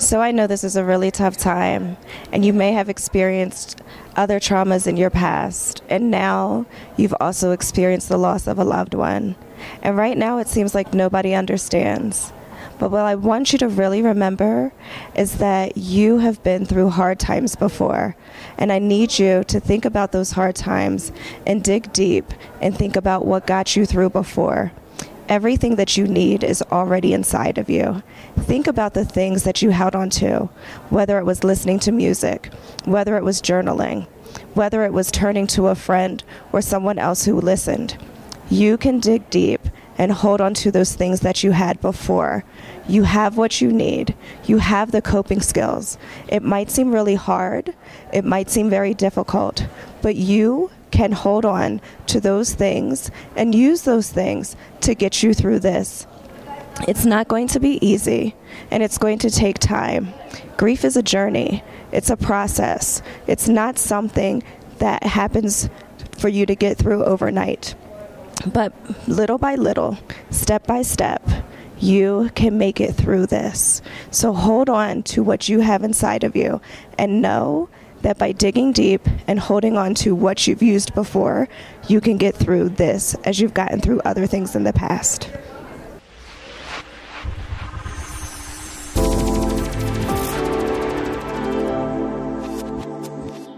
So I know this is a really tough time, and you may have experienced other traumas in your past, and now you've also experienced the loss of a loved one. And right now it seems like nobody understands. But what I want you to really remember is that you have been through hard times before. And I need you to think about those hard times and dig deep and think about what got you through before. Everything that you need is already inside of you. Think about the things that you held on to, whether it was listening to music, whether it was journaling, whether it was turning to a friend or someone else who listened. You can dig deep and hold on to those things that you had before. You have what you need. You have the coping skills. It might seem really hard, it might seem very difficult, but you can hold on to those things and use those things to get you through this. It's not going to be easy and it's going to take time. Grief is a journey, it's a process. It's not something that happens for you to get through overnight. But little by little, step by step, you can make it through this. So hold on to what you have inside of you and know that by digging deep and holding on to what you've used before, you can get through this as you've gotten through other things in the past.